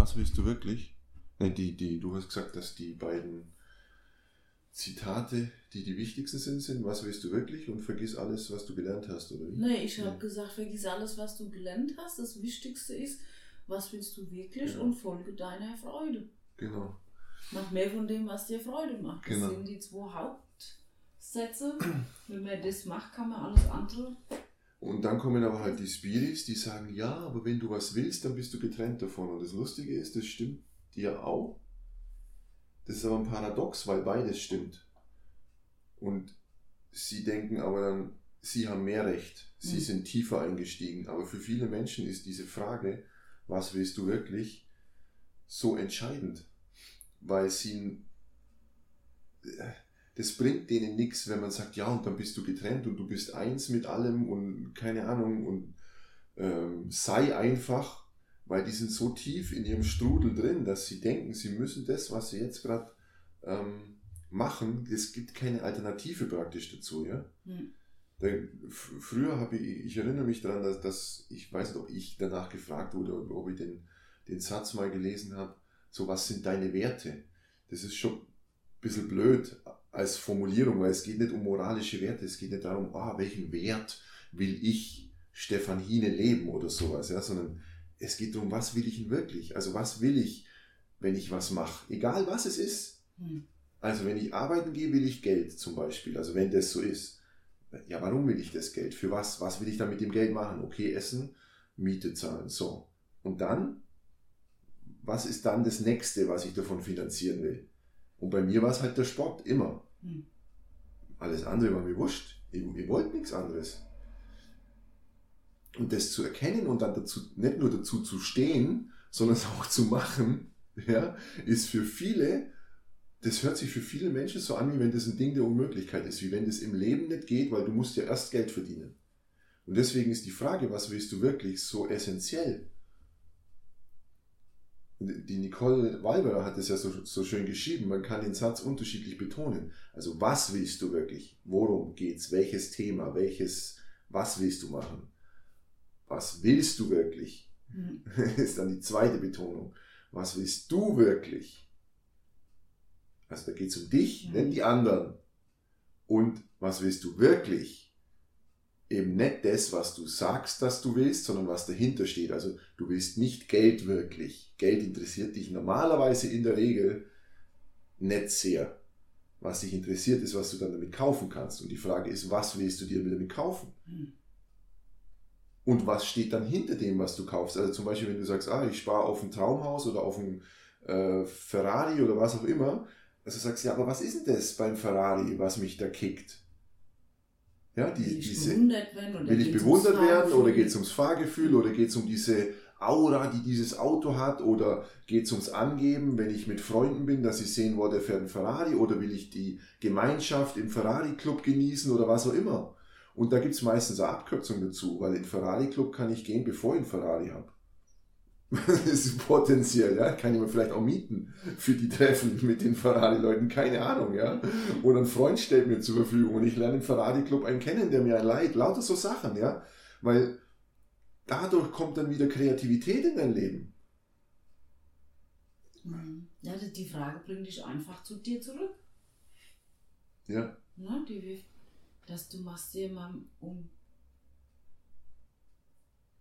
was willst du wirklich? Nein, die, die, du hast gesagt, dass die beiden Zitate, die die wichtigsten sind, sind, was willst du wirklich und vergiss alles, was du gelernt hast, oder wie? Nee, ich habe gesagt, vergiss alles, was du gelernt hast. Das Wichtigste ist, was willst du wirklich Ja. und folge deiner Freude. Genau. Mach mehr von dem, was dir Freude macht. Das Genau. sind die zwei Hauptsätze. Wenn man das macht, kann man alles andere. Und dann kommen aber halt die Spiris, die sagen, ja, aber wenn du was willst, dann bist du getrennt davon. Und das Lustige ist, das stimmt dir auch. Das ist aber ein Paradox, weil beides stimmt. Und sie denken aber dann, sie haben mehr Recht. Sie Mhm. sind tiefer eingestiegen. Aber für viele Menschen ist diese Frage, was willst du wirklich, so entscheidend. Weil sie das bringt denen nichts, wenn man sagt, ja, und dann bist du getrennt und du bist eins mit allem und keine Ahnung und ähm, sei einfach, weil die sind so tief in ihrem Strudel drin, dass sie denken, sie müssen das, was sie jetzt gerade ähm, machen, es gibt keine Alternative praktisch dazu, ja. Hm. F- früher habe ich, ich erinnere mich daran, dass, dass ich weiß nicht, ob ich danach gefragt wurde oder ob ich den, den Satz mal gelesen habe, so was sind deine Werte? Das ist schon ein bisschen blöd als Formulierung, weil es geht nicht um moralische Werte, es geht nicht darum, ah, welchen Wert will ich Stefan Hine leben oder sowas, ja, sondern es geht darum, was will ich denn wirklich? Also was will ich, wenn ich was mache? Egal was es ist. Hm. Also wenn ich arbeiten gehe, will ich Geld zum Beispiel, also wenn das so ist. Ja, warum will ich das Geld? Für was? Was will ich dann mit dem Geld machen? Okay, essen, Miete zahlen, so. Und dann, was ist dann das nächste, was ich davon finanzieren will? Und bei mir war es halt der Sport, immer. Hm. Alles andere war mir wurscht. Ich, ich wollte nichts anderes. Und das zu erkennen und dann dazu, nicht nur dazu zu stehen, sondern es auch zu machen, ja, ist für viele, das hört sich für viele Menschen so an, wie wenn das ein Ding der Unmöglichkeit ist, wie wenn das im Leben nicht geht, weil du musst ja erst Geld verdienen. Und deswegen ist die Frage, was willst du wirklich, so essentiell. Die Nicole Walberer hat es ja so, so schön geschrieben, man kann den Satz unterschiedlich betonen. Also was willst du wirklich? Worum geht's? Welches Thema? Welches, was willst du machen? Was willst du wirklich? Hm. ist dann die zweite Betonung. Was willst du wirklich? Also da geht es um dich, Ja. nicht die anderen. Und was willst du wirklich? Eben nicht das, was du sagst, dass du willst, sondern was dahinter steht. Also du willst nicht Geld wirklich. Geld interessiert dich normalerweise in der Regel nicht sehr. Was dich interessiert, ist, was du dann damit kaufen kannst. Und die Frage ist, was willst du dir damit kaufen? Hm. Und was steht dann hinter dem, was du kaufst? Also zum Beispiel, wenn du sagst, ah, ich spare auf ein Traumhaus oder auf ein äh, Ferrari oder was auch immer, also sagst du, ja, aber was ist denn das beim Ferrari, was mich da kickt? Ja, die, Will ich diese, bewundert werden oder will ich bewundert werden oder geht es ums Fahrgefühl oder geht es um diese Aura, die dieses Auto hat oder geht es ums Angeben, wenn ich mit Freunden bin, dass sie sehen, wo der fährt ein Ferrari oder will ich die Gemeinschaft im Ferrari-Club genießen oder was auch immer. Und da gibt es meistens eine Abkürzung dazu, weil in Ferrari-Club kann ich gehen, bevor ich einen Ferrari habe. Das ist potenziell, ja. Kann ich mir vielleicht auch mieten für die Treffen mit den Ferrari-Leuten, keine Ahnung, ja. Oder ein Freund stellt mir zur Verfügung und ich lerne im Ferrari-Club einen kennen, der mir ein leid. Lauter so Sachen, ja. Weil dadurch kommt dann wieder Kreativität in dein Leben. Hm. Ja, die- Frage bringt dich einfach zu dir zurück. Ja. Ne? Die, dass du machst dir mal um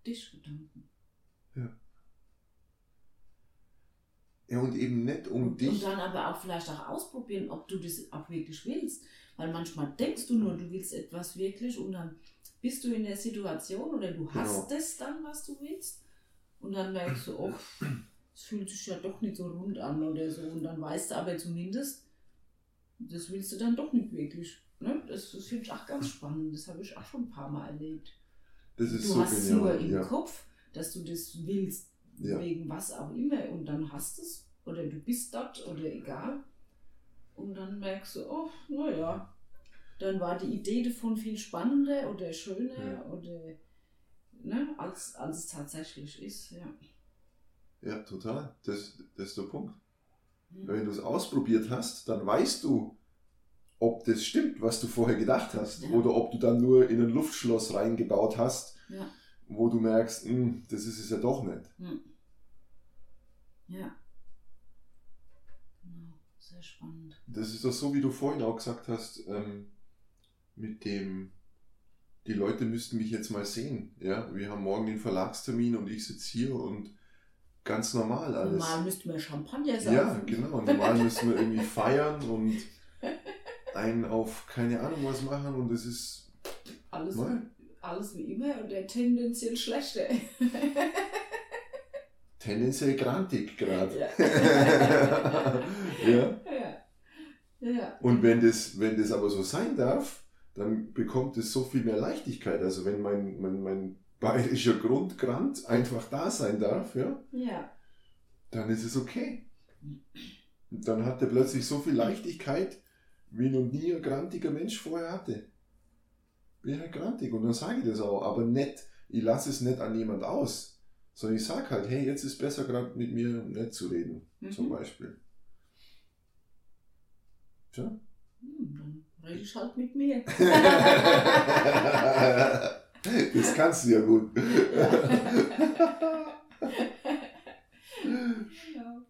dich Gedanken. Ja, und eben nicht um und, dich. und dann aber auch vielleicht auch ausprobieren, ob du das auch wirklich willst. Weil manchmal denkst du nur, du willst etwas wirklich und dann bist du in der Situation oder du hast Genau. es dann, was du willst. Und dann merkst du, oh, es fühlt sich ja doch nicht so rund an oder so. Und dann weißt du aber zumindest, das willst du dann doch nicht wirklich. Ne? Das, das finde ich auch ganz spannend. Das habe ich auch schon ein paar Mal erlebt. Das ist Du so hast es genial. nur im ja. Kopf, dass du das willst, Ja. wegen was auch immer, und dann hast du es, oder du bist dort, oder egal. Und dann merkst du, oh, naja, dann war die Idee davon viel spannender oder schöner Ja. oder ne, als, als es tatsächlich ist. Ja. ja, total. Das, das ist der Punkt. Hm. Wenn du es ausprobiert hast, dann weißt du, ob das stimmt, was du vorher gedacht hast. Ja. Oder ob du dann nur in ein Luftschloss reingebaut hast, Ja. Wo du merkst, "Hm, das ist es ja doch nicht. Hm. Ja, sehr spannend. Das ist doch so, wie du vorhin auch gesagt hast, ähm, mit dem, die Leute müssten mich jetzt mal sehen. Ja, wir haben morgen den Verlagstermin und ich sitze hier und ganz normal alles. Normal müssten wir Champagner saufen. Ja, genau. Normal müssen wir irgendwie feiern und einen auf keine Ahnung was machen und es ist. Alles, Nein. Alles wie immer und der tendenziell schlechter. tendenziell grantig gerade. ja. ja. ja. Ja. Und wenn das, wenn das aber so sein darf, dann bekommt es so viel mehr Leichtigkeit. Also wenn mein, mein, mein bayerischer Grundgrant einfach da sein darf, ja, Ja. dann ist es okay. Und dann hat er plötzlich so viel Leichtigkeit, wie noch nie ein grantiger Mensch vorher hatte. Bin halt grantig und dann sage ich das auch, aber nicht, ich lasse es nicht an jemand aus, sondern ich sage halt, hey, jetzt ist besser gerade mit mir nicht zu reden, zum Mhm. Beispiel. Tja. Hm, dann rede ich halt mit mir. das kannst du ja gut. ja.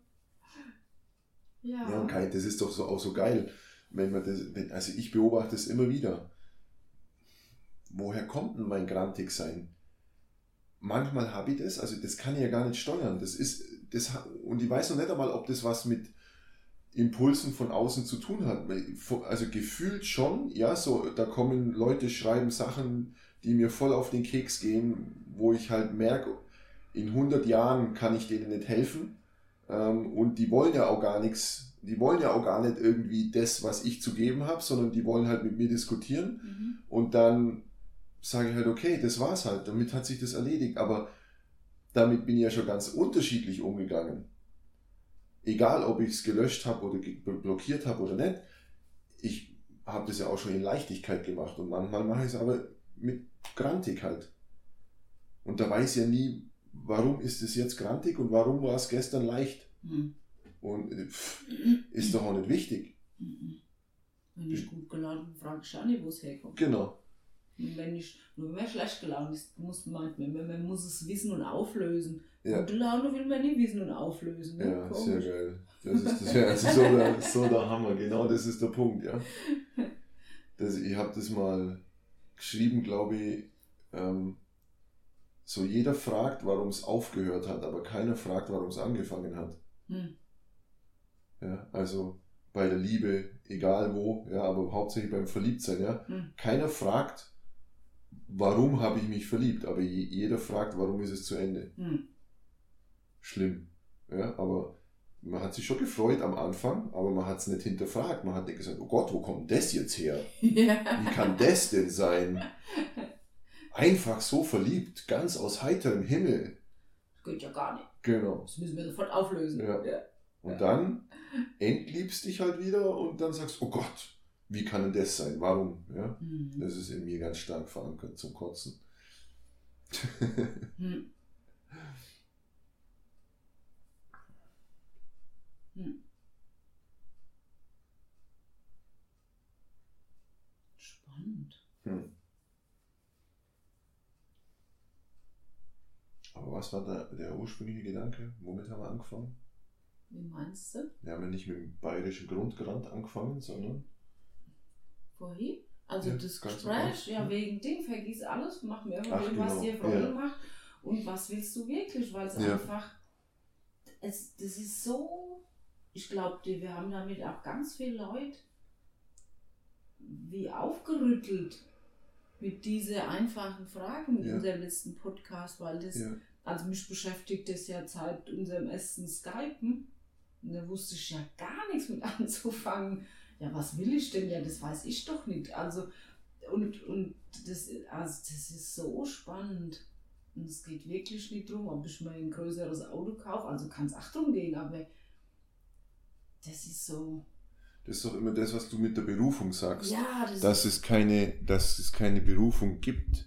Ja. Ja, und Kai, das ist doch so, auch so geil, wenn man das, wenn, also ich beobachte es immer wieder. Woher kommt denn mein Grantigsein? Manchmal habe ich das, also das kann ich ja gar nicht steuern. Das ist, das, und ich weiß noch nicht einmal, ob das was mit Impulsen von außen zu tun hat. Also gefühlt schon, ja, so, da kommen Leute, schreiben Sachen, die mir voll auf den Keks gehen, wo ich halt merke, in 100 Jahren kann ich denen nicht helfen. Ähm, und die wollen ja auch gar nichts, die wollen ja auch gar nicht irgendwie das, was ich zu geben habe, sondern die wollen halt mit mir diskutieren. Mhm. Und dann sage ich halt, okay, das war's halt, damit hat sich das erledigt. Aber damit bin ich ja schon ganz unterschiedlich umgegangen. Egal, ob ich es gelöscht habe oder blockiert habe oder nicht. Ich habe das ja auch schon in Leichtigkeit gemacht und manchmal mache ich es aber mit Grantig halt. Und da weiß ich ja nie, warum ist es jetzt grantig und warum war es gestern leicht. Hm. Und äh, pff, ist doch auch nicht wichtig. Mhm. Wenn ich gut gelaunt bin, frage ich auch nicht, wo es herkommt. Genau. Wenn ich nur wenn man schlecht gelaunt ist, muss man, man, man muss es wissen und auflösen. Ja. Gute Laune will man nicht wissen und auflösen. Ne? Ja, Komisch. sehr geil. Das ist, das, das ist so, der, so der Hammer. Genau das ist der Punkt, ja. Das, ich habe das mal geschrieben, glaube ich. Ähm, so jeder fragt, warum es aufgehört hat, aber keiner fragt, warum es angefangen hat. Hm. Ja, also bei der Liebe, egal wo, ja, aber hauptsächlich beim Verliebtsein, ja. Hm. Keiner fragt, warum habe ich mich verliebt, aber je, jeder fragt, warum ist es zu Ende. Hm. Schlimm. Ja, aber man hat sich schon gefreut am Anfang, aber man hat es nicht hinterfragt. Man hat nicht gesagt, oh Gott, wo kommt das jetzt her? Ja. Wie kann das denn sein? Einfach so verliebt, ganz aus heiterem Himmel. Geht ja gar nicht. Genau. Das müssen wir sofort auflösen. Ja. Ja. Und dann entliebst dich halt wieder und dann sagst, oh Gott, wie kann denn das sein? Warum? Ja, Hm. das ist in mir ganz stark verankert zum Kotzen. Hm. Hm. Spannend. Hm. Aber was war da der ursprüngliche Gedanke? Womit haben wir angefangen? Wie meinst du? Wir haben ja nicht mit dem bayerischen Grundgrand angefangen, sondern Vorhin? Also Ja, das Gespräch, ja, wegen Ding, vergiss alles, mach mir Ach, irgendwas, was genau, dir Freude ja. macht. Und was willst du wirklich? Weil es einfach, es, das ist so, ich glaube, wir haben damit auch ganz viele Leute wie aufgerüttelt mit diesen einfachen Fragen in unserem letzten Podcast, weil das, also mich beschäftigt das ja seit unserem ersten Skypen. Und da wusste ich ja gar nichts mit anzufangen. Ja, was will ich denn? Ja, das weiß ich doch nicht. Also, und, und das, also das ist so spannend. Und es geht wirklich nicht darum, ob ich mir ein größeres Auto kaufe. Also kann es auch darum gehen, aber das ist so. das ist doch immer das, was du mit der Berufung sagst. Ja, das Dass es keine, dass es keine Berufung gibt.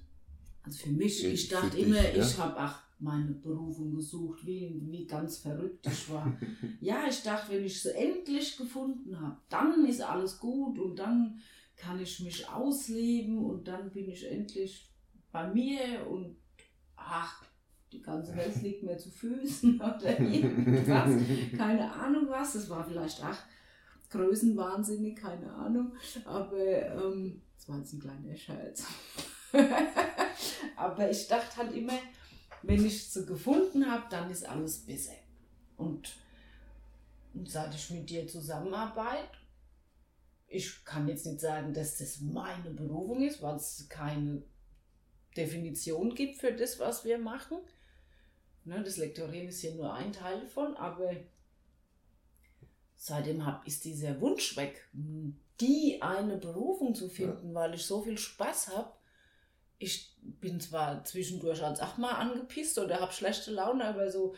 Also für mich, Äh, ich für dachte dich, immer, ja? ich habe ach meine Berufung gesucht, wie, wie ganz verrückt ich war. ja, ich dachte, wenn ich sie endlich gefunden habe, dann ist alles gut und dann kann ich mich ausleben und dann bin ich endlich bei mir und ach, die ganze Welt liegt mir zu Füßen oder irgendwas. Keine Ahnung was, das war vielleicht ach größenwahnsinnig, keine Ahnung. Aber ähm, das war jetzt ein kleiner Scherz. Aber ich dachte halt immer, wenn ich sie gefunden habe, dann ist alles besser. Und, und seit ich mit dir zusammenarbeite, ich kann jetzt nicht sagen, dass das meine Berufung ist, weil es keine Definition gibt für das, was wir machen. Ne, das Lektorieren ist hier nur ein Teil davon, aber seitdem hab, ist dieser Wunsch weg, die eine Berufung zu finden, ja. weil ich so viel Spaß habe. Ich bin zwar zwischendurch als auch mal angepisst oder habe schlechte Laune, aber so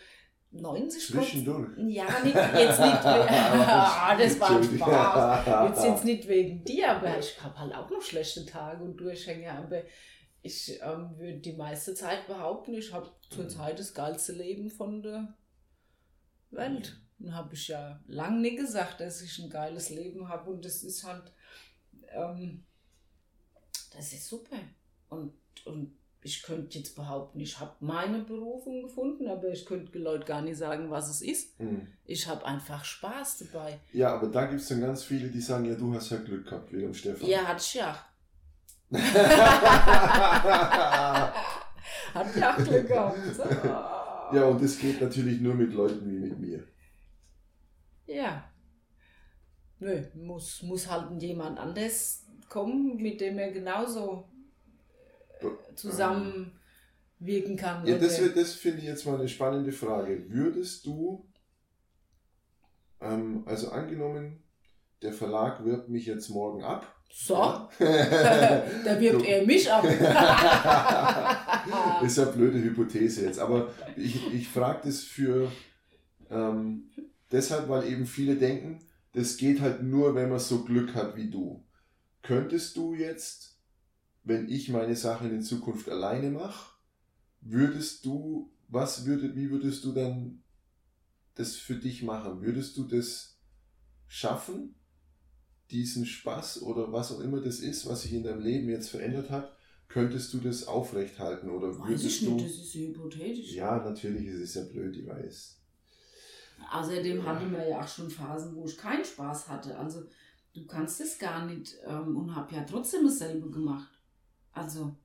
90 Zwischendurch? Ja, nicht, jetzt nicht. ah, das war Spaß. Jetzt, jetzt nicht wegen dir, aber ich habe halt auch noch schlechte Tage und Durchhänge. Aber ich ähm, würde die meiste Zeit behaupten, ich habe zurzeit das geilste Leben von der Welt. Und habe ich ja lange nicht gesagt, dass ich ein geiles Leben habe. Und das ist halt, ähm, das ist super. Ich könnte jetzt behaupten, ich habe meine Berufung gefunden, aber ich könnte den Leuten gar nicht sagen, was es ist. Mhm. Ich habe einfach Spaß dabei. Ja, aber da gibt es dann ganz viele, die sagen, ja, du hast ja Glück gehabt wegen Stefan. Ja, hat ich ja. hat ja auch Glück gehabt. ja, und das geht natürlich nur mit Leuten wie mit mir. Ja. Nö, muss, muss halt jemand anders kommen, mit dem er genauso zusammenwirken kann. Ja, das, das finde ich jetzt mal eine spannende Frage. Würdest du, ähm, also angenommen, der Verlag wirbt mich jetzt morgen ab. So, ja. da wirbt du. er mich ab. ist ja eine blöde Hypothese jetzt, aber ich, ich frage das für ähm, Deshalb, weil eben viele denken, das geht halt nur, wenn man so Glück hat wie du. Könntest du jetzt, wenn ich meine Sachen in Zukunft alleine mache, würdest du, was würde, wie würdest du dann das für dich machen? Würdest du das schaffen, diesen Spaß oder was auch immer das ist, was sich in deinem Leben jetzt verändert hat, könntest du das aufrechthalten oder Weiß würdest ich nicht, du? Das ist hypothetisch. Ja, natürlich ist es ja blöd, ich weiß. Außerdem hatte man ja auch schon Phasen, wo ich keinen Spaß hatte. Also du kannst es gar nicht ähm, und habe ja trotzdem dasselbe gemacht. Also.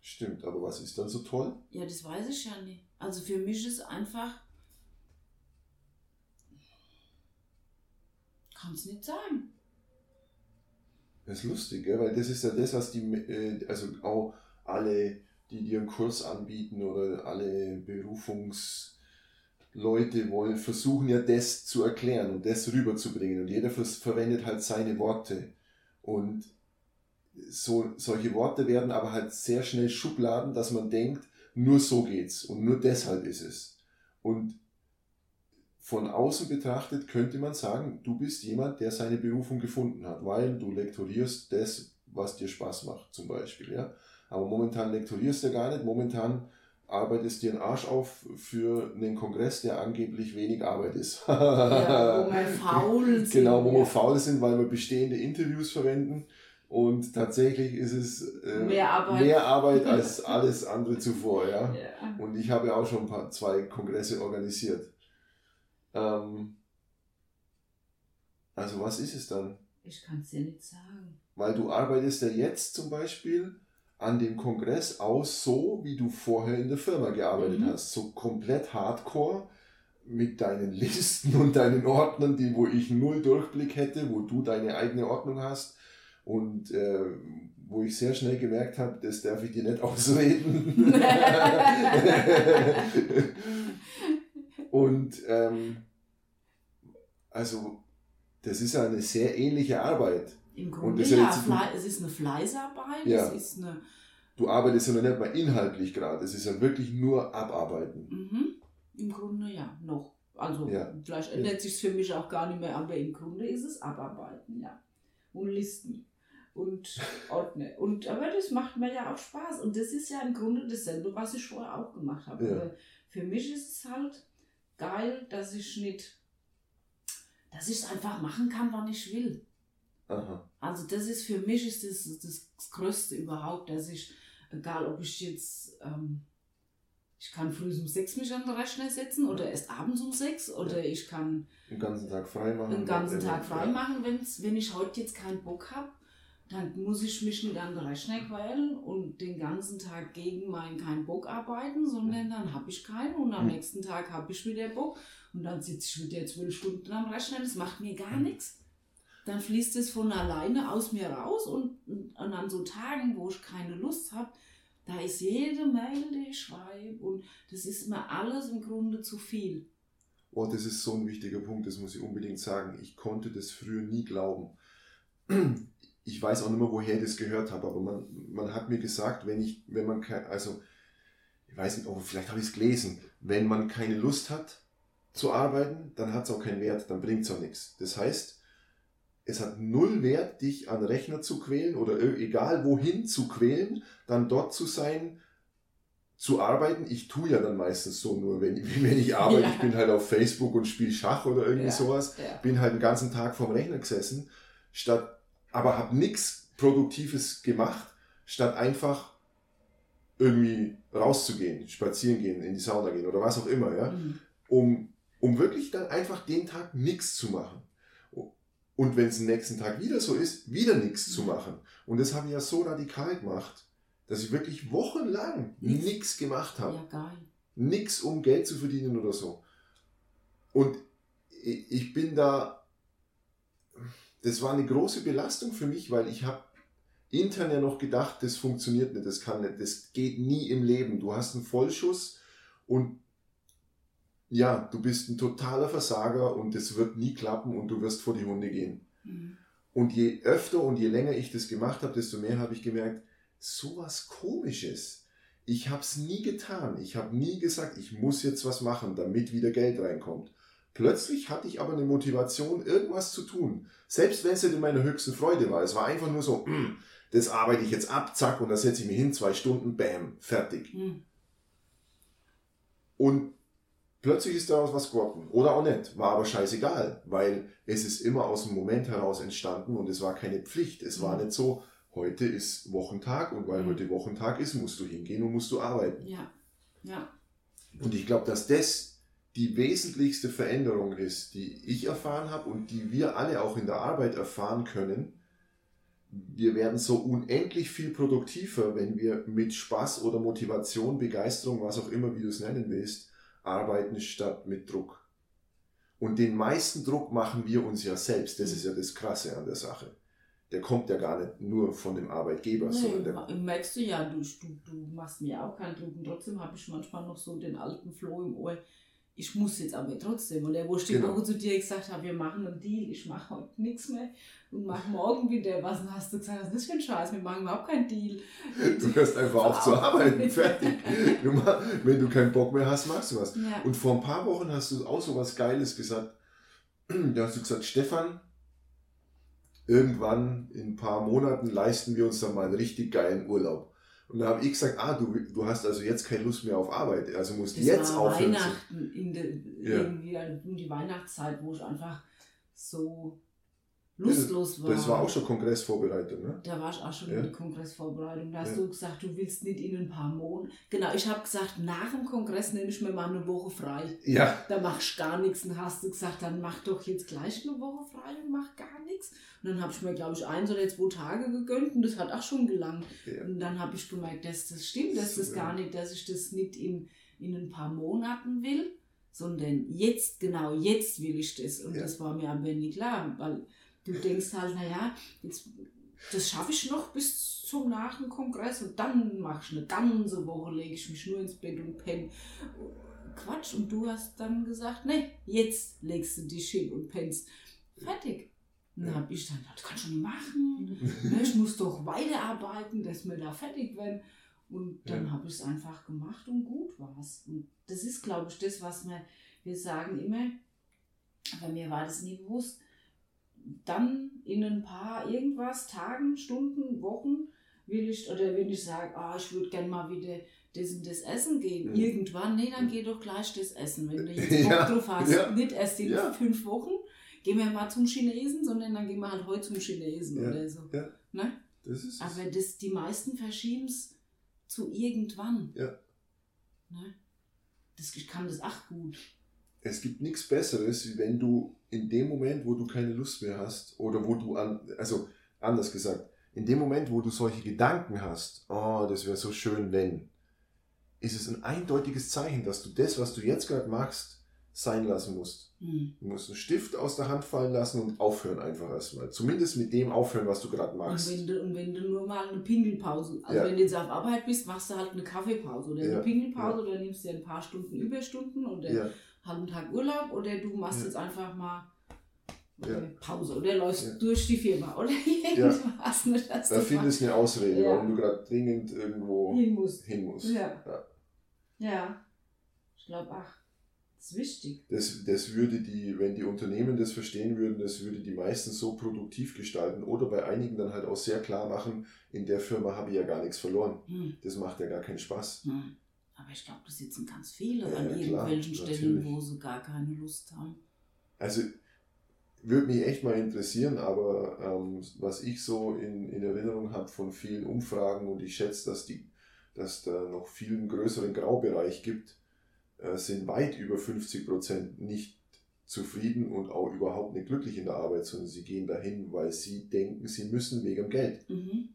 Stimmt, aber was ist dann so toll? Ja, das weiß ich ja nicht. Also für mich ist einfach. Kann es nicht sein. Das ist lustig, gell? weil das ist ja das, was die, äh, also auch alle, die dir einen Kurs anbieten oder alle Berufungs- Leute wollen, versuchen ja das zu erklären und das rüberzubringen und jeder verwendet halt seine Worte und so, solche Worte werden aber halt sehr schnell Schubladen, dass man denkt, nur so geht's und nur deshalb ist es. Und von außen betrachtet könnte man sagen, du bist jemand, der seine Berufung gefunden hat, weil du lektorierst das, was dir Spaß macht, zum Beispiel, ja. Aber momentan lektorierst du gar nicht, momentan arbeitest dir einen Arsch auf für einen Kongress, der angeblich wenig Arbeit ist. ja, wo wir faul sind. Genau, wo wir faul sind, weil wir bestehende Interviews verwenden. Und tatsächlich ist es äh, mehr, Arbeit. mehr Arbeit als alles andere zuvor. Ja? ja. Und ich habe auch schon ein paar, zwei Kongresse organisiert. Ähm, also was ist es dann? Ich kann es dir nicht sagen. Weil du arbeitest ja jetzt zum Beispiel an dem Kongress aus, so wie du vorher in der Firma gearbeitet mhm. hast. So komplett hardcore mit deinen Listen und deinen Ordnern, die, wo ich null Durchblick hätte, wo du deine eigene Ordnung hast und äh, wo ich sehr schnell gemerkt habe, das darf ich dir nicht ausreden. und ähm, also das ist eine sehr ähnliche Arbeit. Im Grunde ja, ja es ist eine Fleißarbeit, ja. es ist eine... Du arbeitest ja noch nicht mal inhaltlich gerade, es ist ja wirklich nur Abarbeiten. Mhm. Im Grunde ja, noch. Also ja. vielleicht ändert ja. sich für mich auch gar nicht mehr, aber im Grunde ist es Abarbeiten, ja. Und Listen und Ordner. Und, aber das macht mir ja auch Spaß. Und das ist ja im Grunde dasselbe, was ich vorher auch gemacht habe. Ja. für mich ist es halt geil, dass ich nicht, dass ich es einfach machen kann, wann ich will. Aha. Also das ist für mich ist das, das Größte überhaupt, dass ich, egal ob ich jetzt ähm, ich kann früh um sechs mich an den Rechner setzen oder erst abends um sechs oder ich kann Den ganzen Tag frei machen. den ganzen Tag frei machen, wenn's, wenn ich heute jetzt keinen Bock habe. Dann muss ich mich nicht an den Rechner quälen und den ganzen Tag gegen meinen keinen Bock arbeiten, sondern dann habe ich keinen und am nächsten Tag habe ich wieder Bock und dann sitze ich wieder zwölf Stunden am Rechner. Das macht mir gar nichts. Dann fließt es von alleine aus mir raus und, und an so Tagen, wo ich keine Lust habe, da ist jede Mail, die ich schreibe und das ist mir alles im Grunde zu viel. Oh, das ist so ein wichtiger Punkt, das muss ich unbedingt sagen. Ich konnte das früher nie glauben. Ich weiß auch nicht mehr, woher ich das gehört habe, aber man, man hat mir gesagt, wenn ich, wenn man kein, also, ich weiß nicht, oh, vielleicht habe ich es gelesen, wenn man keine Lust hat zu arbeiten, dann hat es auch keinen Wert, dann bringt es auch nichts. Das heißt, es hat null Wert, dich an Rechner zu quälen oder e- egal wohin zu quälen, dann dort zu sein, zu arbeiten. Ich tue ja dann meistens so nur, wenn, wenn ich arbeite. Ja. Ich bin halt auf Facebook und spiele Schach oder irgendwie Ja. sowas. Ja. Bin halt den ganzen Tag vorm Rechner gesessen, statt, aber habe nichts Produktives gemacht, statt einfach irgendwie rauszugehen, spazieren gehen, in die Sauna gehen oder was auch immer, ja Mhm. um, um wirklich dann einfach den Tag nichts zu machen. Und wenn es den nächsten Tag wieder so ist, wieder nichts zu Mhm. machen. Und das habe ich ja so radikal gemacht, dass ich wirklich wochenlang Nichts. gemacht habe. Ja, geil. Nichts, um Geld zu verdienen oder so. Und ich bin da, das war eine große Belastung für mich, weil ich habe intern ja noch gedacht, das funktioniert nicht, das kann nicht, das geht nie im Leben. Du hast einen Vollschuss und ja, du bist ein totaler Versager und es wird nie klappen und du wirst vor die Hunde gehen. Mhm. Und je öfter und je länger ich das gemacht habe, desto mehr habe ich gemerkt, sowas komisches. Ich habe es nie getan. Ich habe nie gesagt, ich muss jetzt was machen, damit wieder Geld reinkommt. Plötzlich hatte ich aber eine Motivation, irgendwas zu tun. Selbst wenn es nicht in meiner höchsten Freude war. Es war einfach nur so, "Mm, das arbeite ich jetzt ab, zack, und da setze ich mich hin, zwei Stunden, bam, fertig. Mhm. Und plötzlich ist daraus was geworden. Oder auch nicht. War aber scheißegal, weil es ist immer aus dem Moment heraus entstanden und es war keine Pflicht. Es war Mhm. nicht so, heute ist Wochentag und weil Mhm. heute Wochentag ist, musst du hingehen und musst du arbeiten. Ja. Ja. Und ich glaube, dass das die wesentlichste Veränderung ist, die ich erfahren habe und die wir alle auch in der Arbeit erfahren können. Wir werden so unendlich viel produktiver, wenn wir mit Spaß oder Motivation, Begeisterung, was auch immer, wie du es nennen willst, arbeiten statt mit Druck. Und den meisten Druck machen wir uns ja selbst. Das ist ja das Krasse an der Sache. Der kommt ja gar nicht nur von dem Arbeitgeber, sondern der Nee, merkst du ja, du, du, du machst mir auch keinen Druck und trotzdem habe ich manchmal noch so den alten Floh im Ohr. Ich muss jetzt aber trotzdem. Und der, wo ich die Genau. Woche zu dir gesagt habe, wir machen einen Deal, ich mache heute nichts mehr und mache morgen wieder was. Und hast du gesagt, was ist das für ein Scheiß? Wir machen überhaupt keinen Deal. Du hörst einfach auf zu arbeiten, fertig. Wenn du keinen Bock mehr hast, machst du was. Ja. Und vor ein paar Wochen hast du auch so was Geiles gesagt. Da hast du gesagt, Stefan, irgendwann in ein paar Monaten leisten wir uns dann mal einen richtig geilen Urlaub. Und da habe ich gesagt, ah, du, du hast also jetzt keine Lust mehr auf Arbeit, also musst Das jetzt war aufhören. Weihnachten, in der, Ja. irgendwie um die Weihnachtszeit, wo ich einfach so lustlos war. Das war auch schon Kongressvorbereitung, ne? Da war ich auch schon Ja. in der Kongressvorbereitung. Da hast Ja. du gesagt, du willst nicht in ein paar Monaten. Genau, ich habe gesagt, nach dem Kongress nehme ich mir mal eine Woche frei. Ja. Da machst du gar nichts. Und hast du gesagt, dann mach doch jetzt gleich eine Woche frei und mach gar nichts. Und dann habe ich mir, glaube ich, eins oder zwei Tage gegönnt und das hat auch schon gelangt. ja. Und dann habe ich gemerkt, dass das stimmt, dass das Super. gar nicht, dass ich das nicht in, in ein paar Monaten will, sondern jetzt, genau jetzt will ich das. Und das war mir aber nicht klar, weil du denkst halt, naja, jetzt, das schaffe ich noch bis zum nach dem Kongress und dann mache ich eine ganze Woche, lege ich mich nur ins Bett und penne. Quatsch, und du hast dann gesagt, nee, jetzt legst du dich hin und pennst. Fertig. Und dann habe ich dann, das kannst du nicht machen. Ne, ich muss doch weiterarbeiten, dass wir da fertig werden. Und dann Ja. habe ich es einfach gemacht und gut war es. Und das ist, glaube ich, das, was wir, wir sagen immer, bei mir war das nie bewusst, dann in ein paar irgendwas, Tagen, Stunden, Wochen, will ich, oder wenn ich sage, ah, ich würde gerne mal wieder das und das essen gehen, Mhm. irgendwann, nee, dann geh doch gleich das essen, wenn du jetzt Bock Ja, drauf hast. ja. Nicht erst in Ja. fünf Wochen, gehen wir mal zum Chinesen, sondern dann gehen wir halt heute zum Chinesen Ja, oder so. ja. Ne? Das. Aber das, die meisten verschieben es zu irgendwann. Ja. Ne? das, ich kann das auch gut. Es gibt nichts Besseres, wie wenn du in dem Moment, wo du keine Lust mehr hast, oder wo du an, also anders gesagt, in dem Moment, wo du solche Gedanken hast, oh, das wäre so schön, wenn, ist es ein eindeutiges Zeichen, dass du das, was du jetzt gerade machst, sein lassen musst. Hm. Du musst einen Stift aus der Hand fallen lassen und aufhören einfach erstmal. Zumindest mit dem aufhören, was du gerade Und machst. wenn, du, und wenn du nur mal eine Pingelpause, also Ja. wenn du jetzt auf Arbeit bist, machst du halt eine Kaffeepause oder Ja. eine Pingelpause oder nimmst dir ein paar Stunden Überstunden oder Ja, halben Tag Urlaub oder du machst Ja. jetzt einfach mal Ja. eine Pause oder läufst Ja. durch die Firma oder irgendwas. Ne, da findest du eine Ausrede, warum du gerade dringend irgendwo hin musst. hin musst. Ja. Ja. Ja. Ich glaube, ach, das ist wichtig. Das, das würde die, wenn die Unternehmen das verstehen würden, das würde die meisten so produktiv gestalten oder bei einigen dann halt auch sehr klar machen, in der Firma habe ich ja gar nichts verloren. Hm. Das macht ja gar keinen Spaß. Hm. Aber ich glaube, das sitzen ganz viele Ja, an ja, klar, irgendwelchen Stellen, natürlich. wo sie gar keine Lust haben. Also würde mich echt mal interessieren, aber ähm, was ich so in, in Erinnerung habe von vielen Umfragen und ich schätze, dass, die, dass da noch viel einen größeren Graubereich gibt, äh, sind weit über 50 Prozent nicht zufrieden und auch überhaupt nicht glücklich in der Arbeit, sondern sie gehen dahin, weil sie denken, sie müssen wegen dem Geld. Mhm.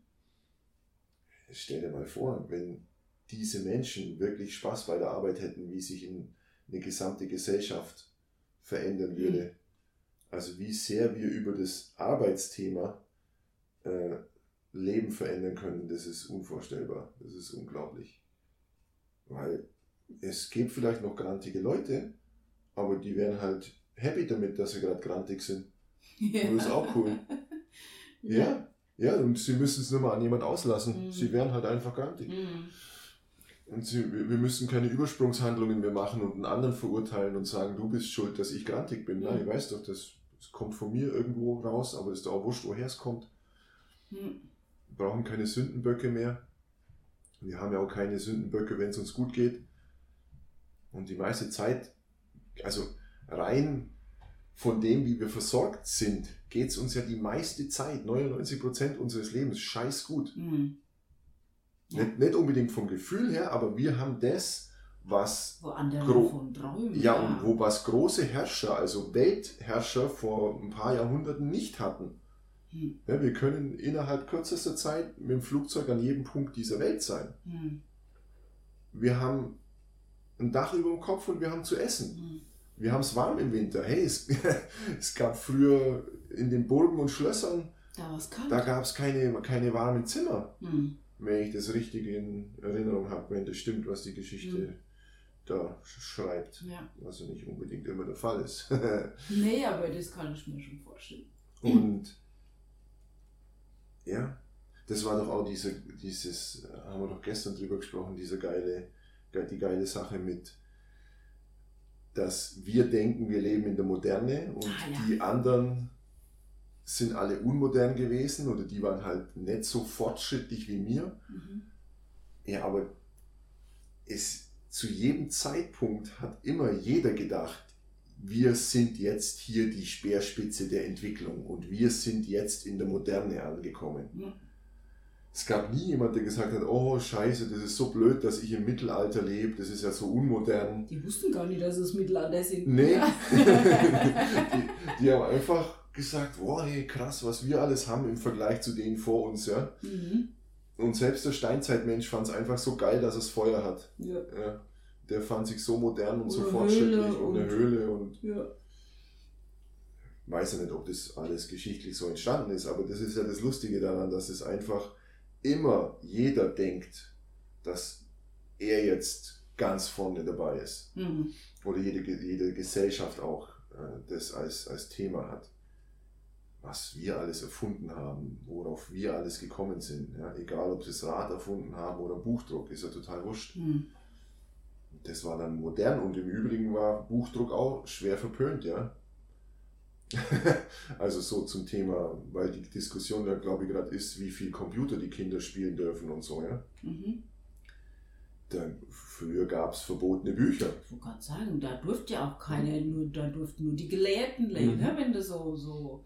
Stell dir mal vor, wenn diese Menschen wirklich Spaß bei der Arbeit hätten, wie sich in eine gesamte Gesellschaft verändern würde. Also wie sehr wir über das Arbeitsthema äh, Leben verändern können, das ist unvorstellbar. Das ist unglaublich. Weil es gibt vielleicht noch grantige Leute, aber die wären halt happy damit, dass sie gerade grantig sind. Ja. Und das ist auch cool. Ja, ja, und sie müssen es nur mal an jemand auslassen. Mhm. Sie wären halt einfach grantig. Mhm. Und sie, wir müssen keine Übersprungshandlungen mehr machen und einen anderen verurteilen und sagen, du bist schuld, dass ich grantig bin. Nein, Mhm. ich weiß doch, das, das kommt von mir irgendwo raus, aber es ist doch auch wurscht, woher es kommt. Mhm. Wir brauchen keine Sündenböcke mehr. Wir haben ja auch keine Sündenböcke, wenn es uns gut geht. Und die meiste Zeit, also rein von dem, wie wir versorgt sind, geht es uns ja die meiste Zeit, 99% unseres Lebens, scheiß gut. Mhm. Ja. Nicht, nicht unbedingt vom Gefühl her, aber wir haben das, was Wo andere von träumen. ja, und wo was große Herrscher, also Weltherrscher vor ein paar Jahrhunderten nicht hatten. Hm. Ja, wir können innerhalb kürzester Zeit mit dem Flugzeug an jedem Punkt dieser Welt sein. Hm. Wir haben ein Dach über dem Kopf und wir haben zu essen. Hm. Wir haben es warm im Winter. Hey, es, es gab früher in den Burgen und Schlössern, Da da gab es keine, keine warmen Zimmer, Hm. Wenn ich das richtig in Erinnerung habe, wenn das stimmt, was die Geschichte Mhm. da sch- schreibt. Ja. Was ja nicht unbedingt immer der Fall ist. Nee, aber das kann ich mir schon vorstellen. Und ja, das war doch auch diese, dieses, äh, haben wir doch gestern drüber gesprochen, diese geile, ge- die geile Sache mit, dass wir denken, wir leben in der Moderne und Ah, ja. die anderen sind alle unmodern gewesen oder die waren halt nicht so fortschrittlich wie mir. Mhm. Ja, aber es, zu jedem Zeitpunkt hat immer jeder gedacht, wir sind jetzt hier die Speerspitze der Entwicklung und wir sind jetzt in der Moderne angekommen. Ja. Es gab nie jemand, der gesagt hat, oh scheiße, das ist so blöd, dass ich im Mittelalter lebe, das ist ja so unmodern. Die wussten gar nicht, dass es Mittelalter sind. Nee, Ja. die, die haben einfach gesagt, wow, hey, krass, was wir alles haben im Vergleich zu denen vor uns. Ja? mhm. Und selbst der Steinzeitmensch fand es einfach so geil, dass es Feuer hat. ja. Ja, der fand sich so modern und so Oder fortschrittlich Höhle und eine und- Höhle und ja. weiß ja nicht, ob das alles geschichtlich so entstanden ist, aber das ist ja das Lustige daran, dass es einfach immer jeder denkt, dass er jetzt ganz vorne dabei ist. Mhm. Oder jede, jede Gesellschaft auch äh, das als, als Thema hat. Was wir alles erfunden haben, worauf wir alles gekommen sind. Ja, egal, ob sie das Rad erfunden haben oder Buchdruck, ist ja total wurscht. Mhm. Das war dann modern und im Übrigen war Buchdruck auch schwer verpönt, ja. also so zum Thema, weil die Diskussion da glaube ich gerade ist, wie viel Computer die Kinder spielen dürfen und so, ja. Mhm. Dann, früher gab es verbotene Bücher. Ich wollte gerade sagen, da durfte ja auch keine, nur, da durften nur die Gelehrten lesen, Mhm. ne? wenn du so, so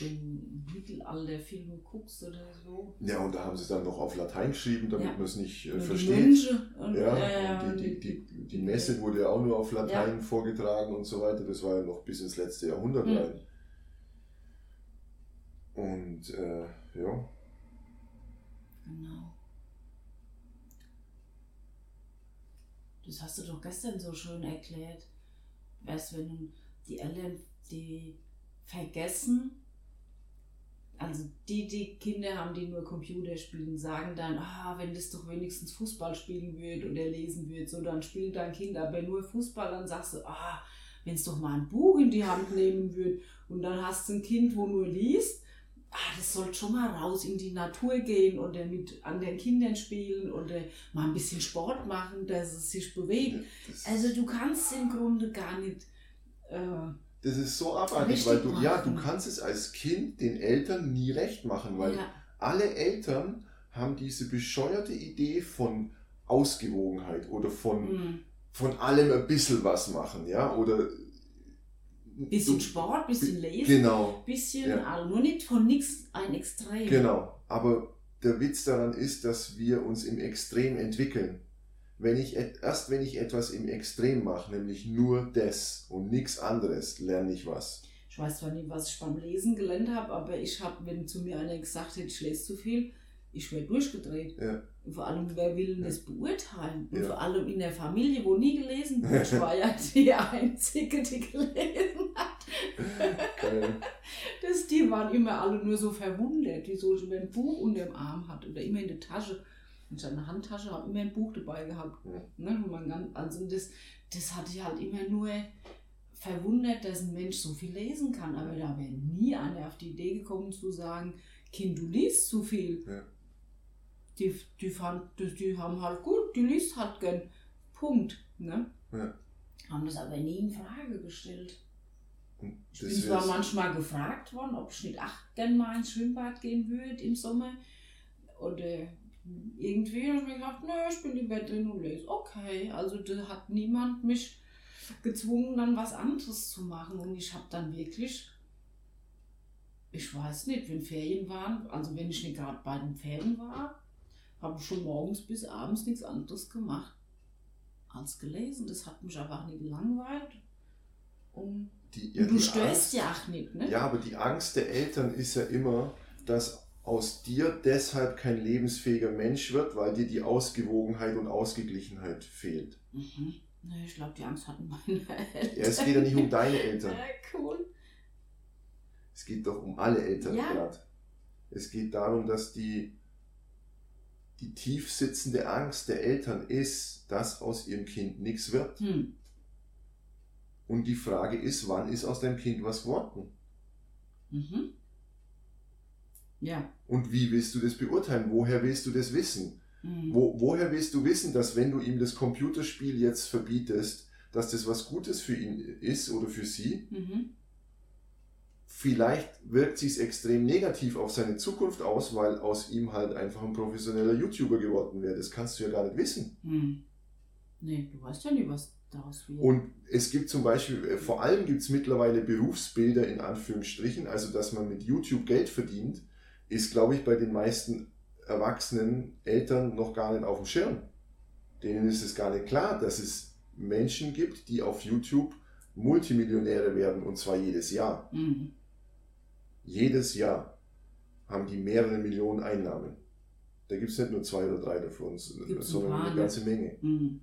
den Mittelalterfilme guckst oder so. Ja, und da haben sie es dann noch auf Latein geschrieben, damit Ja. man es nicht äh, versteht. Und, Ja, ja, und die, die, die, die Messe wurde ja auch nur auf Latein Ja. vorgetragen und so weiter. Das war ja noch bis ins letzte Jahrhundert Mhm. rein. Und äh, ja, Genau. Das hast du doch gestern so schön erklärt. Weißt wenn die Eltern, die vergessen, also die, die Kinder haben, die nur Computer spielen, sagen dann, ah, wenn das doch wenigstens Fußball spielen würde oder lesen würde, so dann spielt dein Kind aber nur Fußball, dann sagst du, ah, wenn es doch mal ein Buch in die Hand nehmen würde und dann hast du ein Kind, wo nur liest, ah, das sollte schon mal raus in die Natur gehen oder mit anderen Kindern spielen oder mal ein bisschen Sport machen, dass es sich bewegt. Also du kannst im Grunde gar nicht. Äh, das ist so abartig, Richtig weil du, ja, du machen. kannst es als Kind den Eltern nie recht machen, weil ja, alle Eltern haben diese bescheuerte Idee von Ausgewogenheit oder von, mm. von allem ein bisschen was machen, ja, oder bisschen du- Sport, bisschen Lesen, Genau, bisschen, Ja. also nur nicht von nichts ein Extrem. genau. Aber der Witz daran ist, dass wir uns im Extrem entwickeln. Wenn ich erst wenn ich etwas im Extrem mache, nämlich nur das und nichts anderes, lerne ich was. Ich weiß zwar nicht, was ich beim Lesen gelernt habe, aber ich habe, wenn zu mir einer gesagt hätte, ich lese zu viel, ich wäre durchgedreht. Ja. Und vor allem, wer will denn das beurteilen? Und Ja. vor allem in der Familie, wo nie gelesen wird. Ich war ja die Einzige, die gelesen hat. Geil. Das, die waren immer alle nur so verwundert, wieso ich immer ein Buch unter dem Arm hatte oder immer in der Tasche. Hatte eine Handtasche, habe immer ein Buch dabei gehabt. Ja. Ne, also das, das hatte ich halt immer nur verwundert, dass ein Mensch so viel lesen kann. Aber da wäre nie einer auf die Idee gekommen zu sagen, Kind, du liest zu viel. Ja. Die, die, fand, die, die haben halt gut, die liest halt gern. Punkt. Ne? Ja. Haben das aber nie in Frage gestellt. Ich bin zwar manchmal gefragt worden, ob ich nicht ach, gern mal ins Schwimmbad gehen würde im Sommer. Oder irgendwie habe ich mir gedacht, nö, ich bin lieber drin und lese. Okay, also da hat niemand mich gezwungen, dann was anderes zu machen. Und ich habe dann wirklich, ich weiß nicht, wenn Ferien waren, also wenn ich nicht gerade bei den Ferien war, habe ich schon morgens bis abends nichts anderes gemacht als gelesen. Das hat mich einfach nicht gelangweilt. Und die, ja, du störst Angst- ja auch nicht, ne? Ja, aber die Angst der Eltern ist ja immer, dass aus dir deshalb kein lebensfähiger Mensch wird, weil dir die Ausgewogenheit und Ausgeglichenheit fehlt. Mhm. Ich glaube, die Angst hatten meine Eltern. Ja, es geht ja nicht um deine Eltern. Ja, cool. Es geht doch um alle Eltern Ja. gerade. Es geht darum, dass die, die tief sitzende Angst der Eltern ist, dass aus ihrem Kind nichts wird. Hm. Und die Frage ist, wann ist aus deinem Kind was geworden? Mhm. Ja. Und wie willst du das beurteilen? Woher willst du das wissen? Mhm. Wo, woher willst du wissen, dass wenn du ihm das Computerspiel jetzt verbietest, dass das was Gutes für ihn ist oder für sie? Mhm. Vielleicht wirkt sich extrem negativ auf seine Zukunft aus, weil aus ihm halt einfach ein professioneller YouTuber geworden wäre. Das kannst du ja gar nicht wissen. Hm. Nee, du weißt ja nie, was daraus wird. Und es gibt zum Beispiel, äh, vor allem gibt es mittlerweile Berufsbilder in Anführungsstrichen, also dass man mit YouTube Geld verdient, ist, glaube ich, bei den meisten erwachsenen Eltern noch gar nicht auf dem Schirm. Denen ist es gar nicht klar, dass es Menschen gibt, die auf YouTube Multimillionäre werden und zwar jedes Jahr. Mhm. Jedes Jahr haben die mehrere Millionen Einnahmen. Da gibt es nicht nur zwei oder drei davon, sondern eine ne? ganze Menge. Mhm.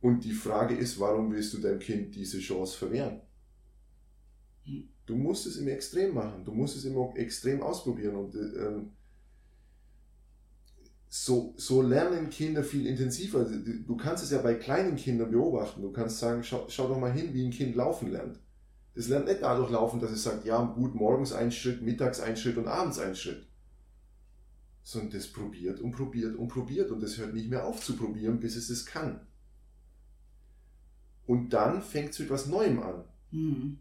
Und die Frage ist, warum willst du deinem Kind diese Chance verwehren? Du musst es im Extrem machen, du musst es immer extrem ausprobieren. Und äh, ähm, so, so lernen Kinder viel intensiver. Du kannst es ja bei kleinen Kindern beobachten. Du kannst sagen, schau, schau doch mal hin, wie ein Kind laufen lernt. Das lernt nicht dadurch laufen, dass es sagt, ja, gut, morgens ein Schritt, mittags ein Schritt und abends ein Schritt. Sondern das probiert und probiert und probiert und das hört nicht mehr auf zu probieren, bis es es kann. Und dann fängt es mit was Neuem an. Mhm.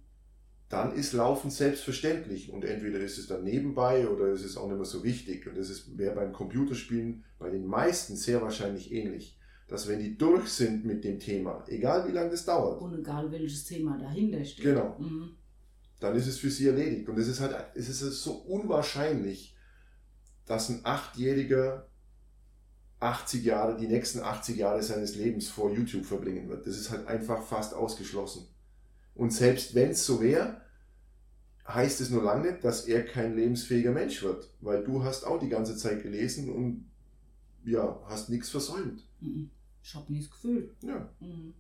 Dann ist Laufen selbstverständlich und entweder ist es dann nebenbei oder ist es auch nicht mehr so wichtig. Und das ist wäre beim Computerspielen bei den meisten sehr wahrscheinlich ähnlich. Dass wenn die durch sind mit dem Thema, egal wie lange das dauert, Und egal welches Thema dahinter steht. Genau. Mhm. dann ist es für sie erledigt. Und es ist halt, es ist so unwahrscheinlich, dass ein Achtjähriger 80 Jahre, die nächsten 80 Jahre seines Lebens vor YouTube verbringen wird. Das ist halt einfach fast ausgeschlossen. Und selbst wenn es so wäre, heißt es nur lange nicht, dass er kein lebensfähiger Mensch wird. Weil du hast auch die ganze Zeit gelesen und ja, hast nichts versäumt. Mhm. Ich habe nie das Gefühl. Ja. Mhm.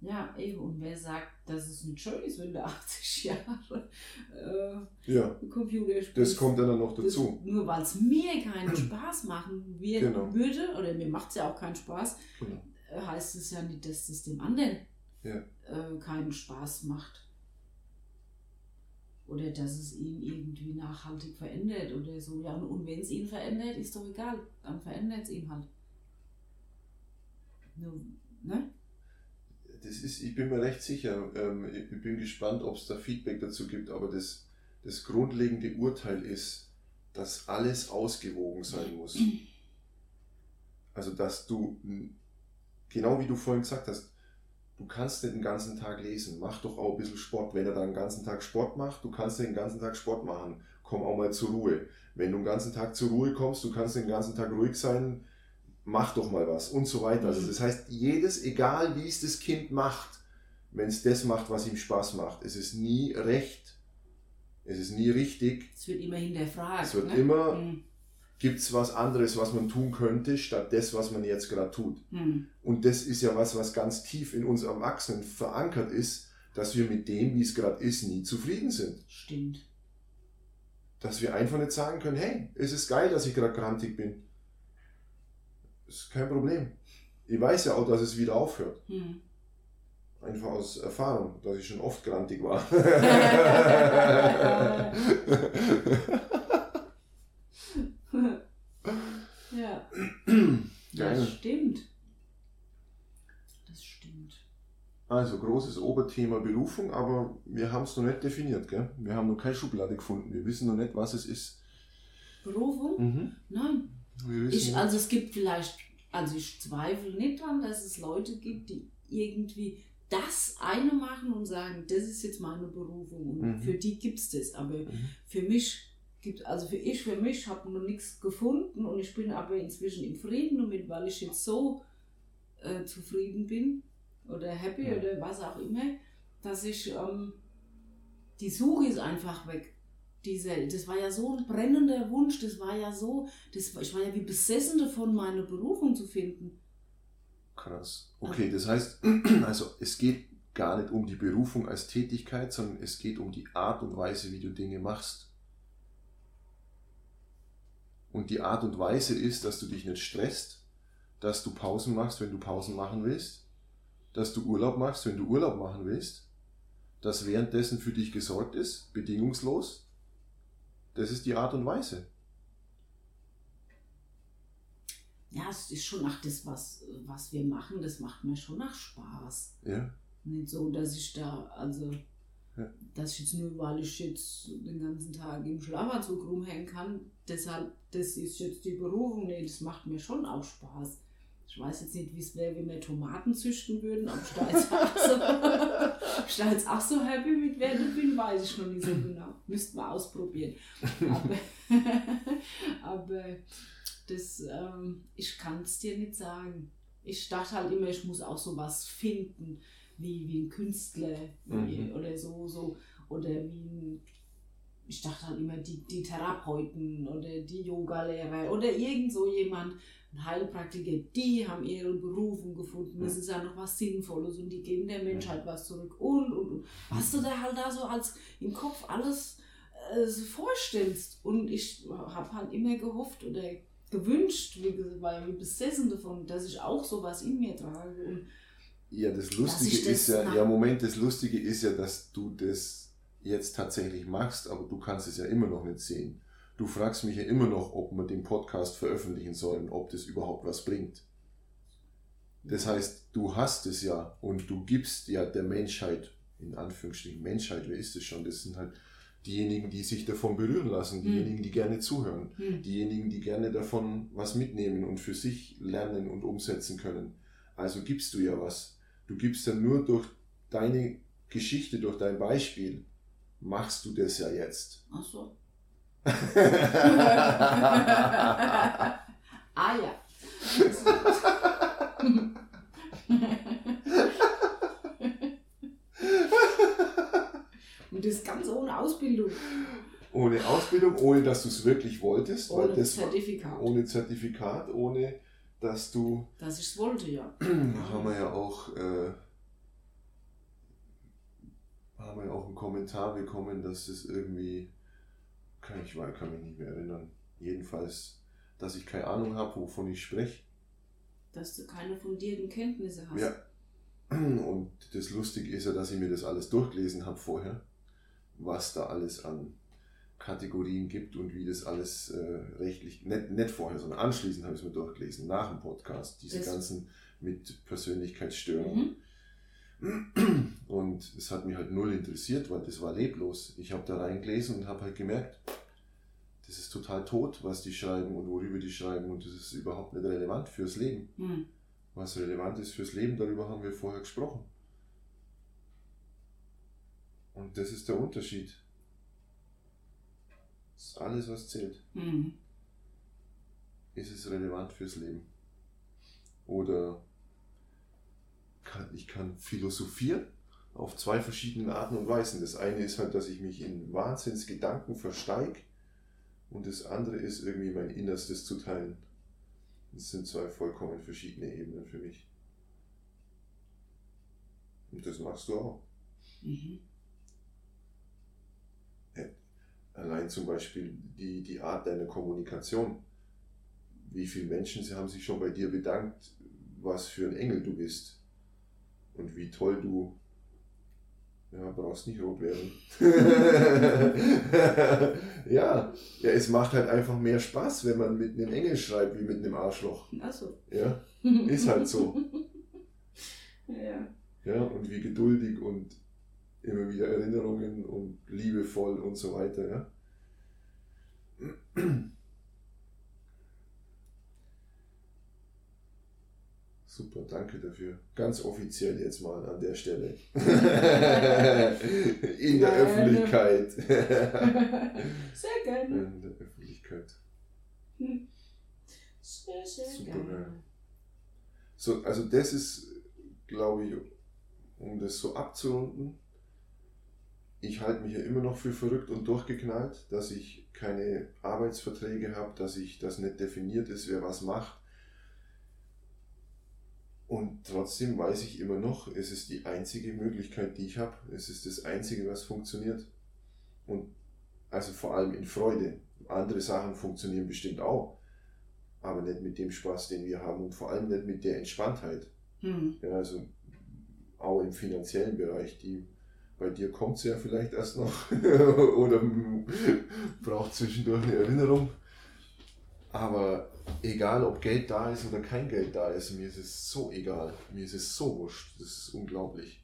Ja, eben. Und wer sagt, dass es nicht schön ist, wenn du 80 Jahre äh, Ja, Computer spielst? das kommt dann noch Das- dazu. nur weil es mir keinen Spaß machen wir Genau. würde, oder mir macht es ja auch keinen Spaß, Genau. Äh, heißt es ja nicht, dass es dem anderen Ja. äh, keinen Spaß macht. Oder dass es ihn irgendwie nachhaltig verändert oder so. Ja, und, wenn es ihn verändert, ist doch egal. Dann verändert es ihn halt. Nur, ne? Das ist, ich bin mir recht sicher. Ähm, ich bin gespannt, ob es da Feedback dazu gibt, aber das, das grundlegende Urteil ist, dass alles ausgewogen sein muss. Also, dass du, genau wie du vorhin gesagt hast, du kannst nicht den ganzen Tag lesen. Mach doch auch ein bisschen Sport. Wenn er dann den ganzen Tag Sport macht, du kannst den ganzen Tag Sport machen. Komm auch mal zur Ruhe. Wenn du den ganzen Tag zur Ruhe kommst, du kannst den ganzen Tag ruhig sein, mach doch mal was und so weiter. Also Mhm. das heißt, jedes, egal wie es das Kind macht, wenn es das macht, was ihm Spaß macht, es ist nie recht, es ist nie richtig, Es wird immer hinterfragt. Es wird ne? immer- Hm, gibt es was anderes, was man tun könnte, statt das, was man jetzt gerade tut. hm, Und das ist ja was, was ganz tief in uns Erwachsenen verankert ist, dass wir mit dem, wie es gerade ist, nie zufrieden sind. stimmt. Dass wir einfach nicht sagen können, hey, es ist geil, dass ich gerade grantig bin. Ist kein Problem. Ich weiß ja auch, dass es wieder aufhört. Hm. Einfach aus Erfahrung, dass ich schon oft grantig war. ja. Geil. Das stimmt. Das stimmt. Also großes Oberthema Berufung, aber wir haben es noch nicht definiert. Gell? Wir haben noch keine Schublade gefunden. Wir wissen noch nicht, was es ist. Berufung? Mhm. Nein. Ich, also es gibt vielleicht, also ich zweifle nicht dran, dass es Leute gibt, die irgendwie das eine machen und sagen, das ist jetzt meine Berufung und Mhm. für die gibt es das. Aber Mhm. für mich gibt, also für ich, für mich habe noch nichts gefunden und ich bin aber inzwischen im Frieden damit, weil ich jetzt so äh, zufrieden bin oder happy Ja. oder was auch immer, dass ich ähm, die Suche ist einfach weg. Diese, das war ja so ein brennender Wunsch, das war ja so, das, ich war ja wie besessen davon, meine Berufung zu finden. Krass. Okay, das heißt, also es geht gar nicht um die Berufung als Tätigkeit, sondern es geht um die Art und Weise, wie du Dinge machst. Und die Art und Weise ist, dass du dich nicht stresst, dass du Pausen machst, wenn du Pausen machen willst, dass du Urlaub machst, wenn du Urlaub machen willst, dass währenddessen für dich gesorgt ist, bedingungslos. Das ist die Art und Weise. Ja, es ist schon nach das, was, was wir machen, das macht mir schon nach Spaß. Ja, Nicht so, dass ich da, also, Dass ich jetzt nur, weil ich jetzt den ganzen Tag im Schlafanzug rumhängen kann, deshalb, das ist jetzt die Berufung. Nee, das macht mir schon auch Spaß. Ich weiß jetzt nicht, wie es wäre, wenn wir Tomaten züchten würden, ob ich da jetzt auch so, jetzt auch so happy mit werden bin, weiß ich noch nicht so genau. Müssten wir ausprobieren. Aber, aber das, ähm, ich kann es dir nicht sagen. Ich dachte halt immer, ich muss auch sowas finden, wie, wie ein Künstler wie, Mhm. oder so, so. Oder wie ein, ich dachte halt immer, die, die Therapeuten oder die Yogalehrer oder irgend so jemand, ein Heilpraktiker, die haben ihre Berufung gefunden. Das Mhm. ist ja noch was Sinnvolles und die geben der Menschheit was zurück. Und, und, und. Was du da halt da so als im Kopf alles äh, so vorstellst. Und ich habe halt immer gehofft oder gewünscht, wie gesagt, war ja wie besessen davon, dass ich auch sowas in mir trage. Und Ja, das Lustige das ist ja, nach- ja, Moment, das Lustige ist ja, dass du das jetzt tatsächlich machst, aber du kannst es ja immer noch nicht sehen. Du fragst mich ja immer noch, ob wir den Podcast veröffentlichen sollen, ob das überhaupt was bringt. Das heißt, du hast es ja und du gibst ja der Menschheit, in Anführungsstrichen Menschheit, wer ist es schon? Das sind halt diejenigen, die sich davon berühren lassen, diejenigen, die gerne zuhören, hm, diejenigen, die gerne davon was mitnehmen und für sich lernen und umsetzen können. Also gibst du ja was. Du gibst ja nur durch deine Geschichte, durch dein Beispiel, machst du das ja jetzt. Ach so. ah ja. Und das ganz ohne Ausbildung. Ohne Ausbildung, ohne dass du es wirklich wolltest. Ohne das war- Zertifikat. Ohne Zertifikat, ohne dass du, Dass ich es wollte, ja. haben wir ja auch, äh, haben wir ja auch einen Kommentar bekommen, dass es irgendwie, kann ich weiß, kann mich nicht mehr erinnern. Jedenfalls, dass ich keine Ahnung habe, wovon ich spreche. Dass du keine fundierten Kenntnisse hast. Ja. Und das Lustige ist ja, dass ich mir das alles durchgelesen habe vorher, was da alles an Kategorien gibt und wie das alles äh, rechtlich, nicht, nicht vorher, sondern anschließend habe ich es mir durchgelesen, nach dem Podcast, diese Das- ganzen mit Persönlichkeitsstörungen. Mhm. Und es hat mich halt null interessiert, weil das war leblos. Ich habe da reingelesen und habe halt gemerkt, das ist total tot, was die schreiben und worüber die schreiben und das ist überhaupt nicht relevant fürs Leben. Hm. Was relevant ist fürs Leben, darüber haben wir vorher gesprochen. Und das ist der Unterschied. Das ist alles, was zählt. Hm. Ist es relevant fürs Leben? Oder kann, ich kann philosophieren auf zwei verschiedenen Arten und Weisen. Das eine ist halt, dass ich mich in Wahnsinnsgedanken versteige und das andere ist irgendwie mein Innerstes zu teilen. Das sind zwei vollkommen verschiedene Ebenen für mich. Und das machst du auch. Mhm. Allein zum Beispiel die, die Art deiner Kommunikation. Wie viele Menschen sie haben sich schon bei dir bedankt, was für ein Engel du bist. Und wie toll du. Ja, brauchst nicht rot werden. ja. ja, es macht halt einfach mehr Spaß, wenn man mit einem Engel schreibt, wie mit einem Arschloch. Achso. Ja, Ist halt so. ja. ja, und wie geduldig und immer wieder Erinnerungen und liebevoll und so weiter, ja. Super, danke dafür. Ganz offiziell jetzt mal an der Stelle. In der. Öffentlichkeit. Sehr gerne. In der Öffentlichkeit. Sehr, sehr Super gerne. geil. So, also das ist, glaube ich, um das so abzurunden, ich halte mich ja immer noch für verrückt und durchgeknallt, dass ich keine Arbeitsverträge habe, dass ich das nicht definiert ist, wer was macht. Und trotzdem weiß ich immer noch, es ist die einzige Möglichkeit, die ich habe. Es ist das Einzige, was funktioniert. Und also vor allem in Freude. Andere Sachen funktionieren bestimmt auch aber nicht mit dem Spaß, den wir haben und vor allem nicht mit der Entspanntheit. Hm. Ja, also auch im finanziellen Bereich. Die, bei dir kommt es ja vielleicht erst noch oder braucht zwischendurch eine Erinnerung. Aber egal, ob Geld da ist oder kein Geld da ist, mir ist es so egal. Mir ist es so wurscht. Das ist unglaublich.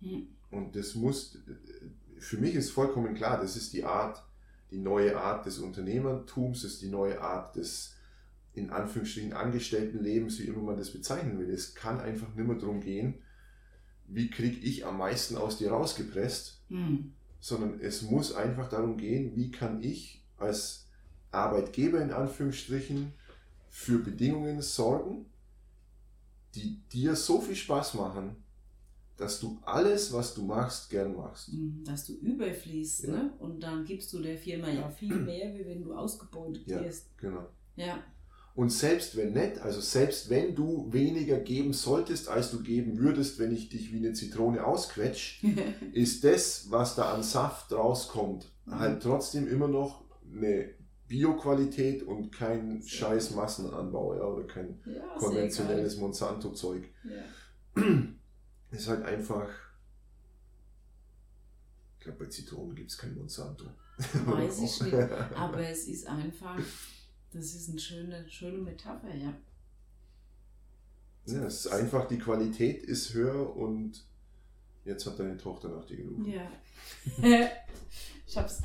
Hm. Und das muss, für mich ist vollkommen klar, das ist die Art, die neue Art des Unternehmertums, das ist die neue Art des, in Anführungsstrichen, Angestelltenlebens, wie immer man das bezeichnen will. Es kann einfach nicht mehr darum gehen, wie kriege ich am meisten aus dir rausgepresst, Hm. sondern es muss einfach darum gehen, wie kann ich als Arbeitgeber in Anführungsstrichen für Bedingungen sorgen, die dir so viel Spaß machen, dass du alles, was du machst, gern machst. Hm, Dass du überfließt, Ja. ne? Und dann gibst du der Firma ja viel mehr, wie wenn du ausgebeutet Ja. wirst. Genau. Ja. Und selbst wenn nicht, also selbst wenn du weniger geben solltest, als du geben würdest, wenn ich dich wie eine Zitrone ausquetsch, ist das, was da an Saft rauskommt, Mhm. halt trotzdem immer noch eine Bioqualität und kein Sehr scheiß. Massenanbau ja, oder kein ja konventionelles Monsanto-Zeug. Ja. Ist halt einfach. Ich glaube, bei Zitronen gibt es kein Monsanto. Weiß ich nicht. Aber es ist einfach, das ist eine schöne, schöne Metapher, ja. Ja, es ist einfach, die Qualität ist höher und jetzt hat deine Tochter nach dir gerufen. Ja. ich hab's